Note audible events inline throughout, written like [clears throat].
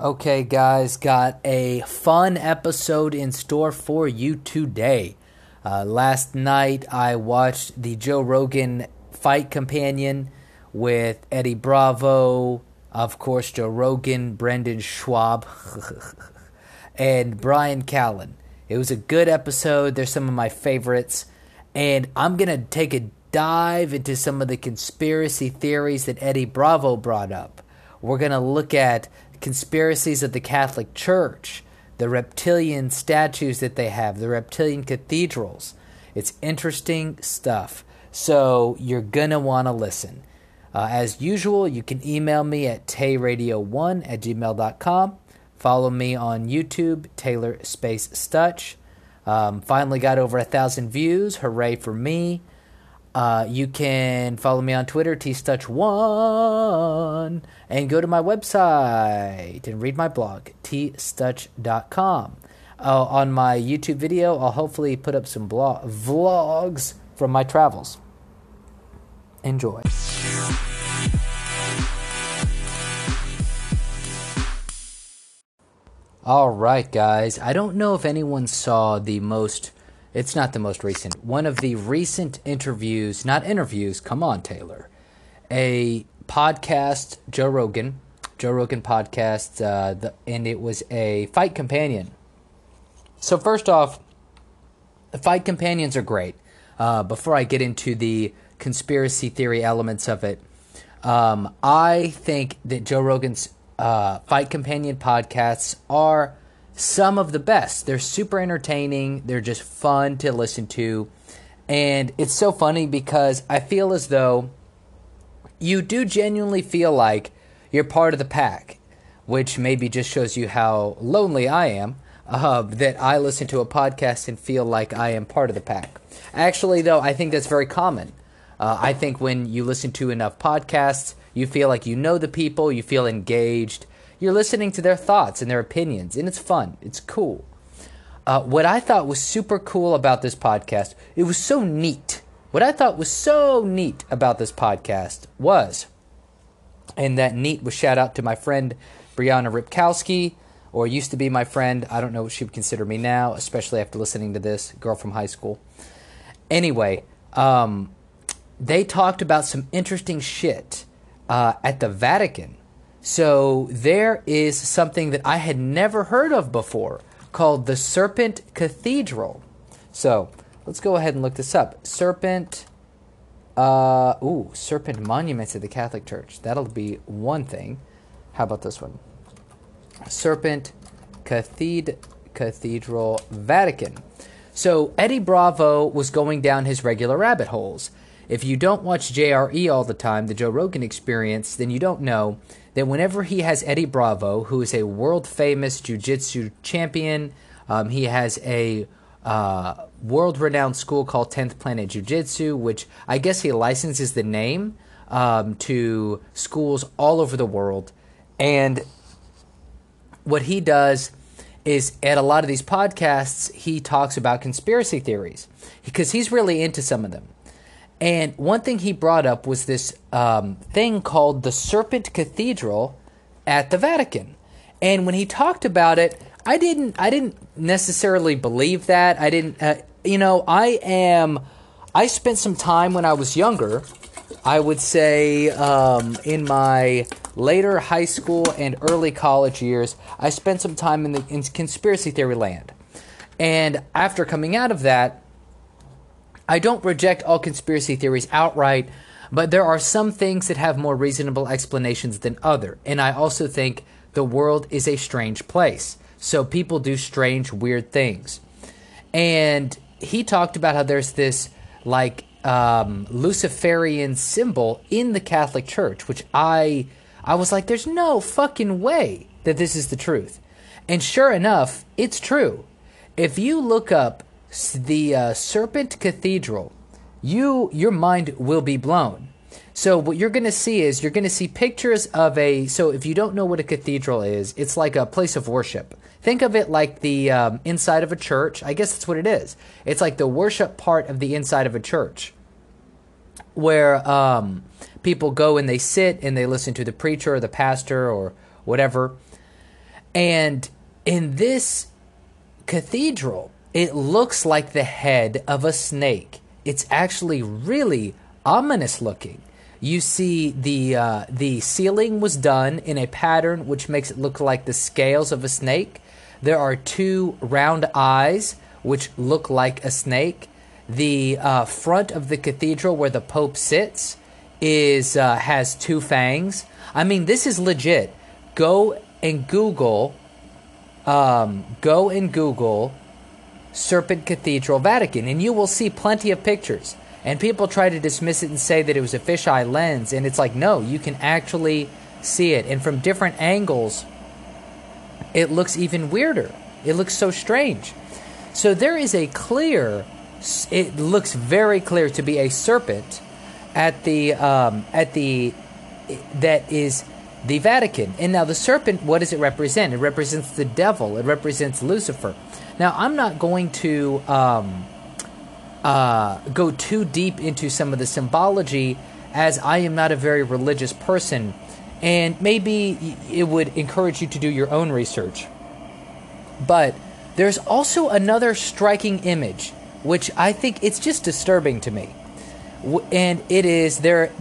Okay, guys, got a fun episode in store for you today. Uh, last night I watched the Joe Rogan Fight Companion with Eddie Bravo, of course, Joe Rogan, Brendan Schaub, [laughs] and Bryan Callen. It was a good episode. They're some of my favorites. And I'm going to take a dive into some of the conspiracy theories that Eddie Bravo brought up. We're going to look at conspiracies of the Catholic Church, the reptilian statues that they have, the reptilian cathedrals. It's interesting stuff. So you're going to want to listen. Uh, as usual, you can email me at tayradio1 at gmail.com. Follow me on YouTube, Taylor Space Stutch. Um, finally got over a thousand views. Hooray for me. Uh, you can follow me on Twitter, tstutch1, and go to my website and read my blog, tstutch.com. Uh, on my YouTube video, I'll hopefully put up some vlogs from my travels. Enjoy. All right, guys. I don't know if anyone saw the most it's not the most recent. One of the recent interviews, not interviews, come on, Taylor. A podcast, Joe Rogan, Joe Rogan podcast, uh, the, and it was a fight companion. So, first off, the fight companions are great. Uh, before I get into the conspiracy theory elements of it, um, I think that Joe Rogan's uh, fight companion podcasts are some of the best. They're super entertaining, they're just fun to listen to. And it's so funny because I feel as though you do genuinely feel like you're part of the pack, which maybe just shows you how lonely I am. Uh, that I listen to a podcast and feel like I am part of the pack. Actually, though, I think that's very common. Uh, I think when you listen to enough podcasts, you feel like you know the people, you feel engaged, you're listening to their thoughts and their opinions, and it's fun. It's cool. Uh, what I thought was super cool about this podcast, it was so neat. What I thought was so neat about this podcast was, and that neat was shout out to my friend Brianna Ripkowski, or used to be my friend. I don't know what she would consider me now, especially after listening to this girl from high school. Anyway, um, they talked about some interesting shit uh, at the Vatican so there is something that I had never heard of before called the Serpent Cathedral. So let's go ahead and look this up. Serpent, uh, ooh, Serpent Monuments of the Catholic Church. That'll be one thing. How about this one? Serpent Cathed- Cathedral Vatican. So Eddie Bravo was going down his regular rabbit holes. If you don't watch JRE all the time, the Joe Rogan experience, then you don't know that whenever he has Eddie Bravo, who is a world famous jiu jitsu champion, um, he has a uh, world renowned school called 10th Planet Jiu Jitsu, which I guess he licenses the name um, to schools all over the world. And what he does is at a lot of these podcasts, he talks about conspiracy theories because he's really into some of them. And one thing he brought up was this um, thing called the Serpent Cathedral at the Vatican. And when he talked about it, I didn't I didn't necessarily believe that. I didn't uh, you know, I am I spent some time when I was younger. I would say um, in my later high school and early college years, I spent some time in the in conspiracy theory land. And after coming out of that, I don't reject all conspiracy theories outright, but there are some things that have more reasonable explanations than other. And I also think the world is a strange place. So people do strange, weird things. And he talked about how there's this like um, Luciferian symbol in the Catholic Church, which I I was like, there's no fucking way that this is the truth. And sure enough, it's true. If you look up the uh, Serpent Cathedral, you your mind will be blown. So what you're going to see is you're going to see pictures of a. So if you don't know what a cathedral is, it's like a place of worship. Think of it like the um, inside of a church. I guess that's what it is. It's like the worship part of the inside of a church, where um, people go and they sit and they listen to the preacher or the pastor or whatever. And in this cathedral, it looks like the head of a snake. It's actually really ominous looking. You see the uh, the ceiling was done in a pattern which makes it look like the scales of a snake. There are two round eyes which look like a snake. The uh, front of the cathedral where the Pope sits is uh, has two fangs. I mean, this is legit. Go and Google. Um, go and Google Serpent Cathedral, Vatican, and you will see plenty of pictures. And people try to dismiss it and say that it was a fisheye lens, and it's like, no, you can actually see it. And from different angles, it looks even weirder. It looks so strange. So there is a clear, it looks very clear to be a serpent at the, um, at the, that is the Vatican. And now the serpent, what does it represent? It represents the devil, it represents Lucifer. Now, I'm not going to um, uh, go too deep into some of the symbology as I am not a very religious person, and maybe it would encourage you to do your own research. But there's also another striking image, which I think it's just disturbing to me. And it is there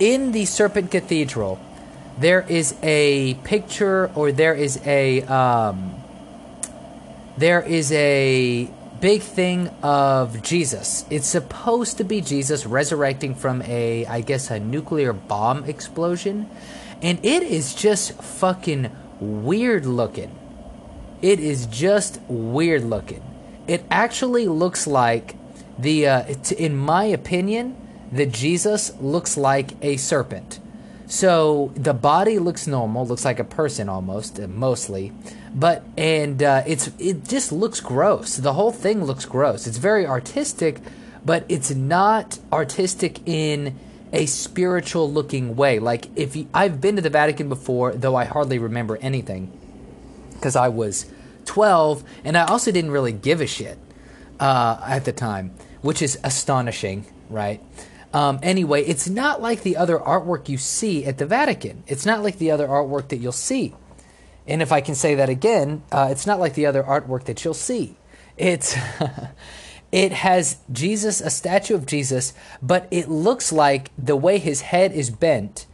in the Serpent Cathedral, there is a picture or there is a. Um, there is a big thing of Jesus. It's supposed to be Jesus resurrecting from a, I guess, a nuclear bomb explosion. And it is just fucking weird looking. It is just weird looking. It actually looks like the, uh, in my opinion, the Jesus looks like a serpent. So the body looks normal, looks like a person almost, uh, mostly, but and uh, it's it just looks gross. The whole thing looks gross. It's very artistic, but it's not artistic in a spiritual looking way. Like if you, I've been to the Vatican before, though I hardly remember anything because I was 12 and I also didn't really give a shit uh, at the time, which is astonishing, right? Um, anyway, it's not like the other artwork you see at the Vatican. It's not like the other artwork that you'll see. And if I can say that again, uh, it's not like the other artwork that you'll see. It's [laughs] it has Jesus, a statue of Jesus, but it looks like the way his head is bent,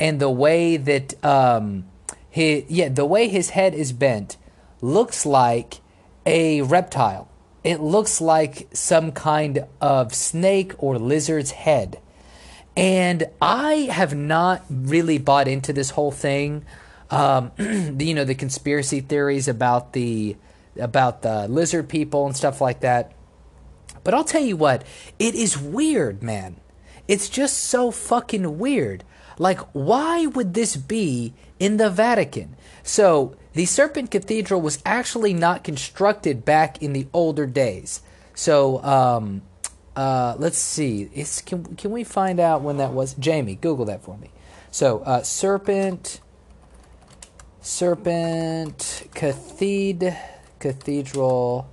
and the way that um, his yeah, the way his head is bent looks like a reptile. It looks like some kind of snake or lizard's head. And I have not really bought into this whole thing. Um, [clears throat] you know, the conspiracy theories about the about the lizard people and stuff like that. But I'll tell you what, it is weird, man. It's just so fucking weird. Like, why would this be in the Vatican? So, the Serpent Cathedral was actually not constructed back in the older days. So, um, uh, let's see. It's, can, can we find out when that was? Jamie, Google that for me. So, uh, Serpent, Serpent Cathedral, Cathedral,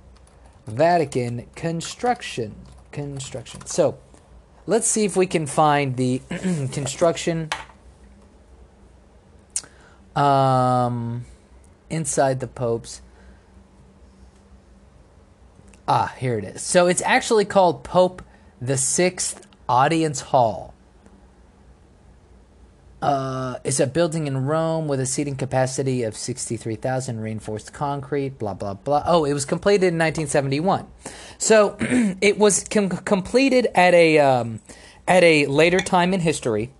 Vatican construction. Construction. So, let's see if we can find the [clears throat] construction. Um, inside the Pope's. Ah, here it is. So it's actually called Pope the Sixth Audience Hall. Uh, it's a building in Rome with a seating capacity of 63,000 reinforced concrete, blah, blah, blah. Oh, it was completed in 1971. So [clears throat] it was com- completed at a, um, at a later time in history.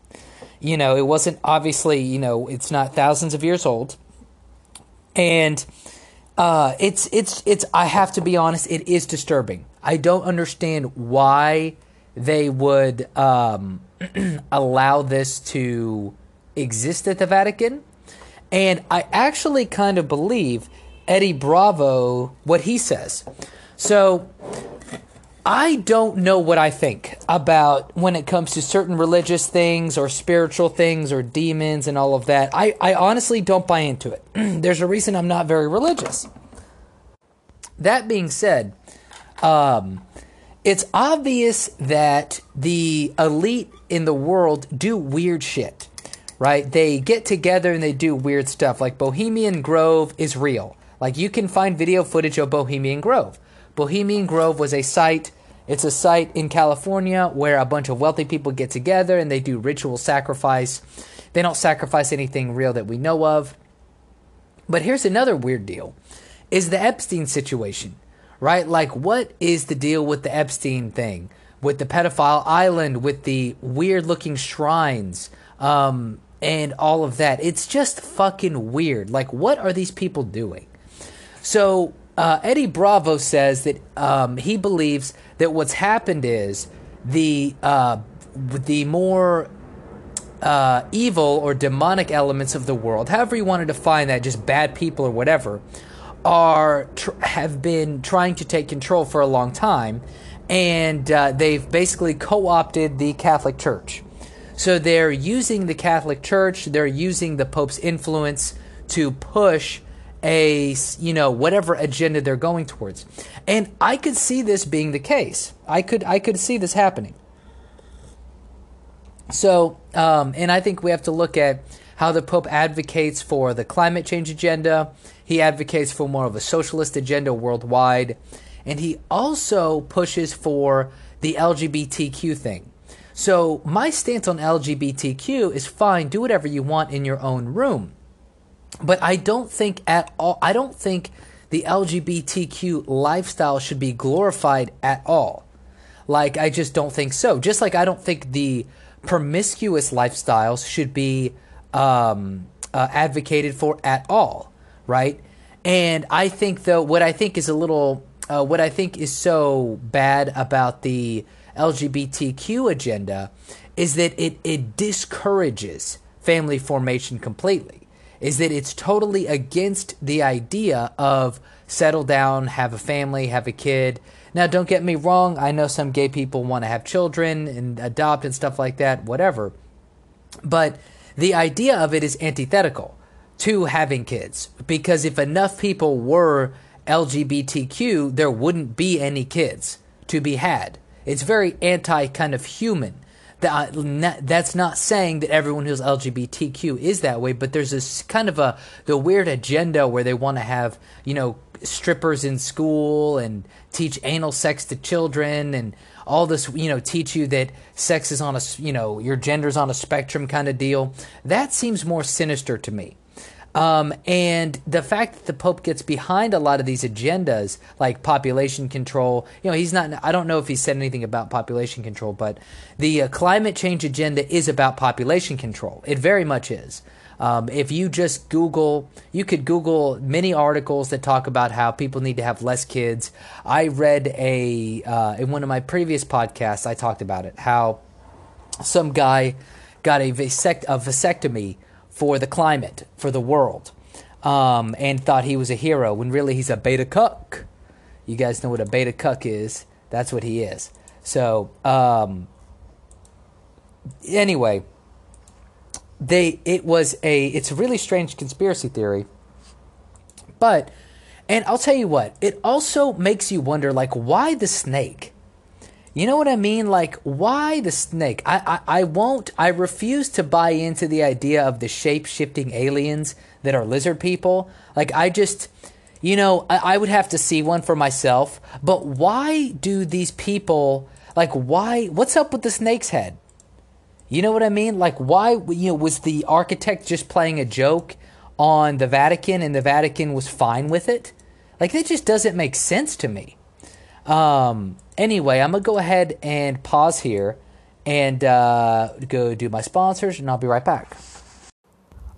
You know, it wasn't obviously, you know, it's not thousands of years old and uh, it's it's it's. I have to be honest. It is disturbing. I don't understand why they would um, [clears throat] allow this to exist at the Vatican, and I actually kind of believe Eddie Bravo what he says. So I don't know what I think about when it comes to certain religious things or spiritual things or demons and all of that. I, I honestly don't buy into it. [clears throat] There's a reason I'm not very religious. That being said, um, it's obvious that the elite in the world do weird shit, right? They get together and they do weird stuff. Like Bohemian Grove is real. Like you can find video footage of Bohemian Grove. Bohemian Grove was a site. It's a site in California where a bunch of wealthy people get together and they do ritual sacrifice. They don't sacrifice anything real that we know of. But here's another weird deal is the Epstein situation, right? Like what is the deal with the Epstein thing? With the pedophile island, with the weird looking shrines, um, and all of that. It's just fucking weird. Like, what are these people doing? So, uh, Eddie Bravo says that um, he believes that what's happened is the uh, the more uh, evil or demonic elements of the world, however you want to define that, just bad people or whatever, are have been trying to take control for a long time, and uh, they've basically co-opted the Catholic Church. So they're using the Catholic Church, they're using the Pope's influence to push a you know whatever agenda they're going towards. And I could see this being the case. I could I could see this happening. So, um, and I think we have to look at how the Pope advocates for the climate change agenda. He advocates for more of a socialist agenda worldwide. And he also pushes for the LGBTQ thing. So, my stance on LGBTQ is fine, do whatever you want in your own room. But I don't think at all, I don't think the LGBTQ lifestyle should be glorified at all. Like, I just don't think so. Just like I don't think the promiscuous lifestyles should be um, uh, advocated for at all, right? And I think, though, what I think is a little, uh, what I think is so bad about the LGBTQ agenda is that it, it discourages family formation completely. Is that it's totally against the idea of settle down, have a family, have a kid. Now, don't get me wrong, I know some gay people want to have children and adopt and stuff like that, whatever. But the idea of it is antithetical to having kids because if enough people were LGBTQ, there wouldn't be any kids to be had. It's very anti kind of human. That, uh, that's not saying that everyone who's LGBTQ is that way, but there's this kind of a the weird agenda where they want to have you know strippers in school and teach anal sex to children and all this you know teach you that sex is on a you know your gender's on a spectrum kind of deal. That seems more sinister to me. Um, and the fact that the Pope gets behind a lot of these agendas, like population control, you know, he's not, I don't know if he said anything about population control, but the uh, climate change agenda is about population control. It very much is. Um, if you just Google, you could Google many articles that talk about how people need to have less kids. I read a, uh, in one of my previous podcasts, I talked about it, how some guy got a, vasect- a vasectomy for the climate, for the world, um, and thought he was a hero when really he's a beta cuck. You guys know what a beta cuck is. That's what he is. So, um, anyway, they it was a it's a really strange conspiracy theory. But and I'll tell you what, it also makes you wonder like why the snake? You know what I mean? Like, why the snake? I, I, I won't, I refuse to buy into the idea of the shape shifting aliens that are lizard people. Like, I just, you know, I, I would have to see one for myself. But why do these people, like, why, what's up with the snake's head? You know what I mean? Like, why, you know, was the architect just playing a joke on the Vatican and the Vatican was fine with it? Like, that just doesn't make sense to me. Um, anyway, I'm going to go ahead and pause here and uh, go do my sponsors, and I'll be right back.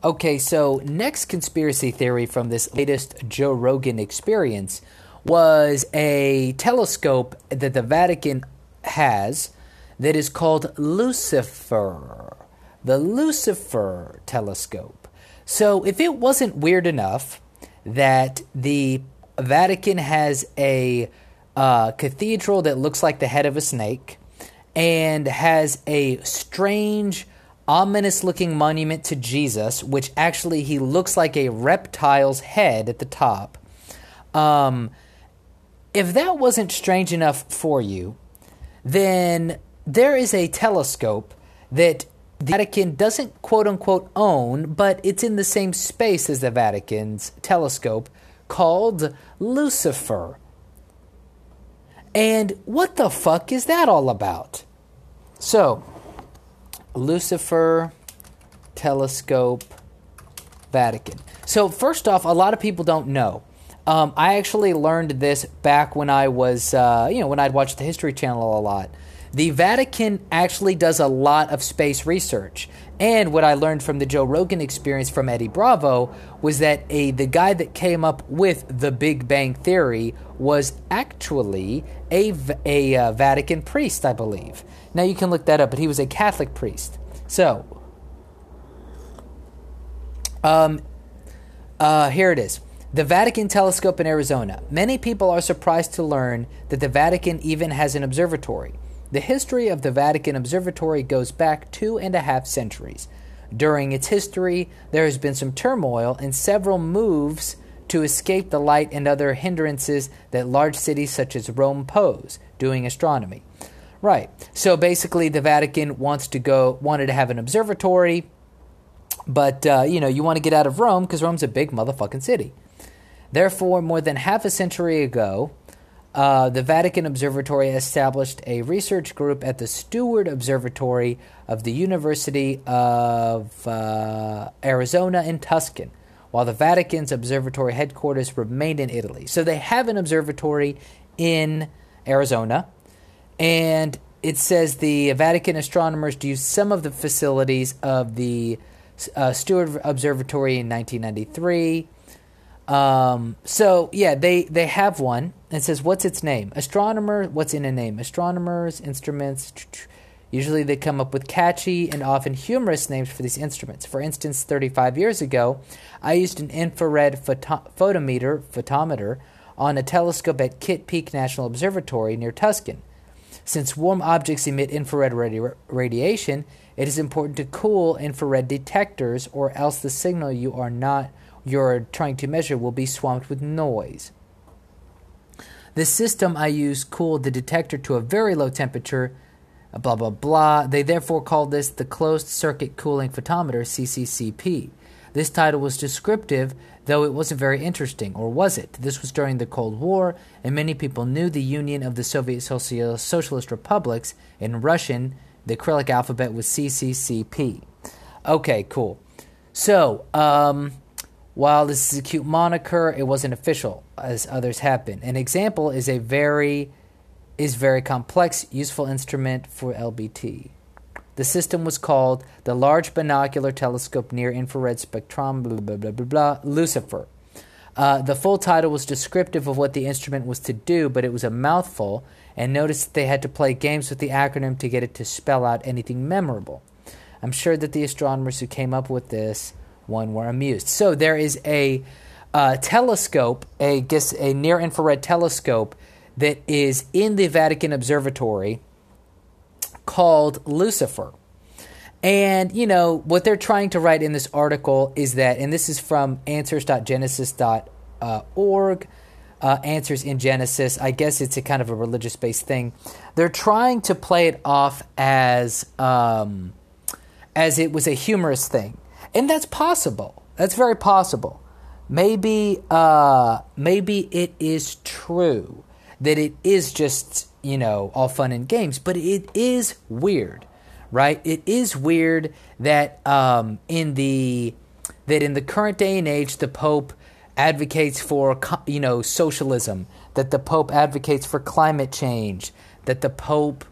Okay, so next conspiracy theory from this latest Joe Rogan experience was a telescope that the Vatican has that is called Lucifer. The Lucifer telescope. So, if it wasn't weird enough that the Vatican has a uh, cathedral that looks like the head of a snake and has a strange, ominous looking monument to Jesus, which actually he looks like a reptile's head at the top. Um, if that wasn't strange enough for you, then there is a telescope that the Vatican doesn't quote unquote own, but it's in the same space as the Vatican's telescope called Lucifer. And what the fuck is that all about? So, Lucifer telescope Vatican. So, first off, a lot of people don't know. Um, I actually learned this back when I was, uh, you know, when I'd watched the History Channel a lot. The Vatican actually does a lot of space research. And what I learned from the Joe Rogan experience from Eddie Bravo was that a the guy that came up with the Big Bang theory was actually a, a uh, Vatican priest, I believe. Now you can look that up, but he was a Catholic priest. So, um, uh, here it is. The Vatican Telescope in Arizona. Many people are surprised to learn that the Vatican even has an observatory. The history of the Vatican Observatory goes back two and a half centuries. During its history, there has been some turmoil and several moves to escape the light and other hindrances that large cities such as Rome pose doing astronomy. Right. So basically, the Vatican wants to go wanted to have an observatory, but uh, you know you want to get out of Rome because Rome's a big motherfucking city. Therefore, more than half a century ago, uh, the Vatican Observatory established a research group at the Steward Observatory of the University of uh, Arizona in Tucson, while the Vatican's observatory headquarters remained in Italy. So they have an observatory in Arizona, and it says the Vatican astronomers used some of the facilities of the uh, Steward Observatory in 1993. Um, so yeah, they they have one. It says, "What's its name?" Astronomer. What's in a name? Astronomers, instruments. Usually, they come up with catchy and often humorous names for these instruments. For instance, 35 years ago, I used an infrared photo- photometer photometer on a telescope at Kitt Peak National Observatory near Tucson. Since warm objects emit infrared radi- radiation, it is important to cool infrared detectors, or else the signal you are not you're trying to measure will be swamped with noise. The system I use cooled the detector to a very low temperature, blah, blah, blah. They therefore called this the Closed Circuit Cooling Photometer, CCCP. This title was descriptive, though it wasn't very interesting, or was it? This was during the Cold War, and many people knew the Union of the Soviet Socialist Republics. In Russian, the Cyrillic alphabet was CCCP. Okay, cool. So, um, while this is a cute moniker, it wasn't official, as others have been. An example is a very is very complex, useful instrument for LBT. The system was called the Large Binocular Telescope Near Infrared Spectrum, blah, blah, blah, blah, blah, Lucifer. Uh, the full title was descriptive of what the instrument was to do, but it was a mouthful, and notice that they had to play games with the acronym to get it to spell out anything memorable. I'm sure that the astronomers who came up with this one were amused. So there is a uh, telescope, a guess a near infrared telescope that is in the Vatican Observatory called Lucifer. And, you know, what they're trying to write in this article is that, and this is from answers.genesis.org, uh, Answers in Genesis. I guess it's a kind of a religious based thing. They're trying to play it off as, um, as it was a humorous thing. And that's possible. That's very possible. Maybe, uh, maybe it is true that it is just you know all fun and games, but it is weird, right? It is weird that um, in the that in the current day and age, the Pope advocates for you know socialism, that the Pope advocates for climate change, that the Pope,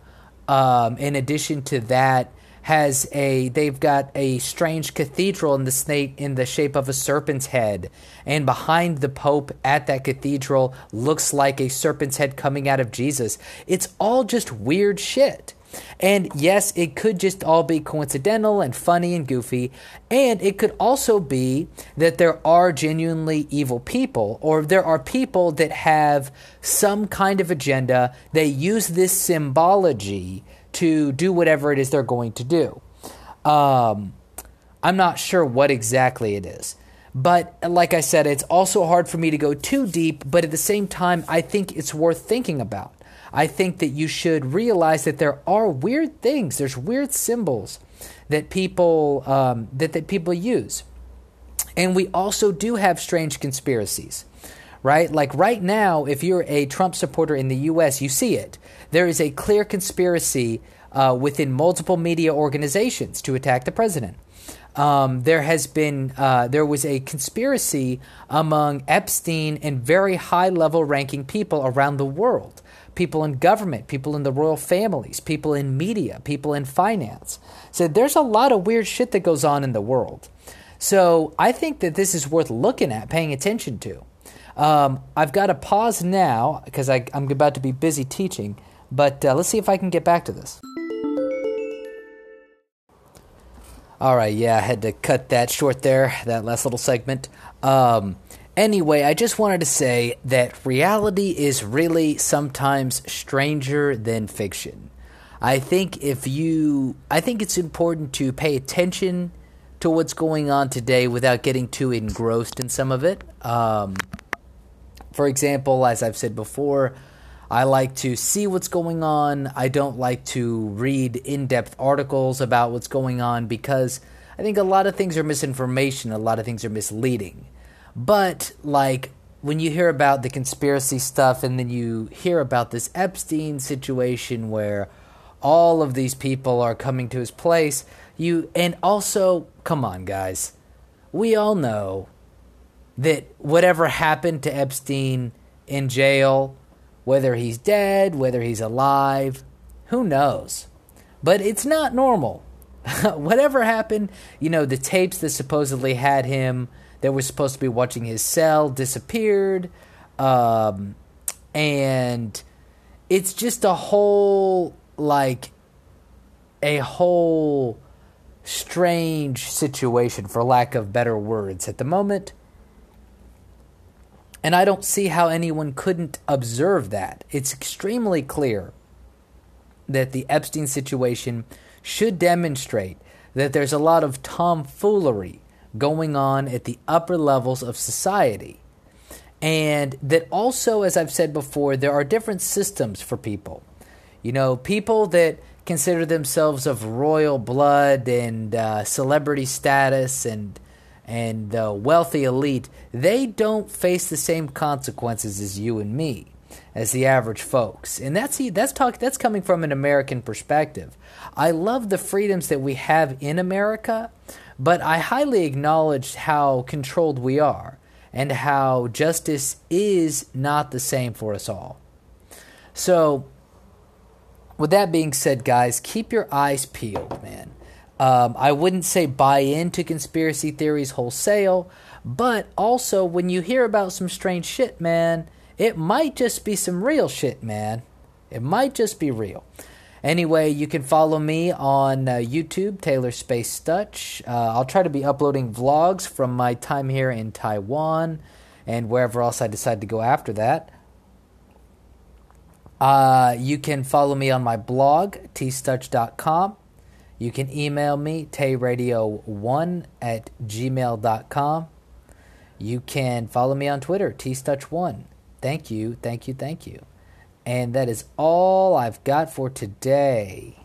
um, in addition to that, has a they've got a strange cathedral in the snake in the shape of a serpent's head and behind the pope at that cathedral looks like a serpent's head coming out of Jesus it's all just weird shit and yes, it could just all be coincidental and funny and goofy. And it could also be that there are genuinely evil people, or there are people that have some kind of agenda. They use this symbology to do whatever it is they're going to do. Um, I'm not sure what exactly it is. But like I said, it's also hard for me to go too deep, but at the same time, I think it's worth thinking about. I think that you should realize that there are weird things, there's weird symbols that people um, that, that people use. And we also do have strange conspiracies, right? Like right now, if you're a Trump supporter in the U.S., you see it. There is a clear conspiracy uh, within multiple media organizations to attack the president. Um, there has been uh, there was a conspiracy among Epstein and very high level ranking people around the world people in government, people in the royal families, people in media, people in finance. So there's a lot of weird shit that goes on in the world. So I think that this is worth looking at, paying attention to. Um, I've got to pause now because I'm about to be busy teaching, but uh, let's see if I can get back to this. All right, yeah, I had to cut that short there, that last little segment. Um, anyway, I just wanted to say that reality is really sometimes stranger than fiction. I think if you, I think it's important to pay attention to what's going on today without getting too engrossed in some of it. Um, for example, as I've said before, I like to see what's going on. I don't like to read in depth articles about what's going on because I think a lot of things are misinformation, a lot of things are misleading. But, like, when you hear about the conspiracy stuff and then you hear about this Epstein situation where all of these people are coming to his place, you, and also, come on, guys, we all know that whatever happened to Epstein in jail, whether he's dead, whether he's alive, who knows? But it's not normal. [laughs] Whatever happened, you know, the tapes that supposedly had him that were supposed to be watching his cell disappeared. Um, and it's just a whole, like, a whole strange situation, for lack of better words, at the moment. And I don't see how anyone couldn't observe that. It's extremely clear that the Epstein situation should demonstrate that there's a lot of tomfoolery going on at the upper levels of society. And that also, as I've said before, there are different systems for people. You know, people that consider themselves of royal blood and uh, celebrity status and and the wealthy elite, they don't face the same consequences as you and me, as the average folks. And that's that's talk that's coming from an American perspective. I love the freedoms that we have in America, but I highly acknowledge how controlled we are and how justice is not the same for us all. So, with that being said, guys, keep your eyes peeled, man. Um, I wouldn't say buy into conspiracy theories wholesale, but also when you hear about some strange shit, man, it might just be some real shit, man. It might just be real. Anyway, you can follow me on uh, YouTube, Taylor Space Stutch. Uh, I'll try to be uploading vlogs from my time here in Taiwan and wherever else I decide to go after that. Uh, you can follow me on my blog, tstutch.com. You can email me, tayradio1 at gmail.com. You can follow me on Twitter, tstutch1. Thank you, thank you, thank you. And that is all I've got for today.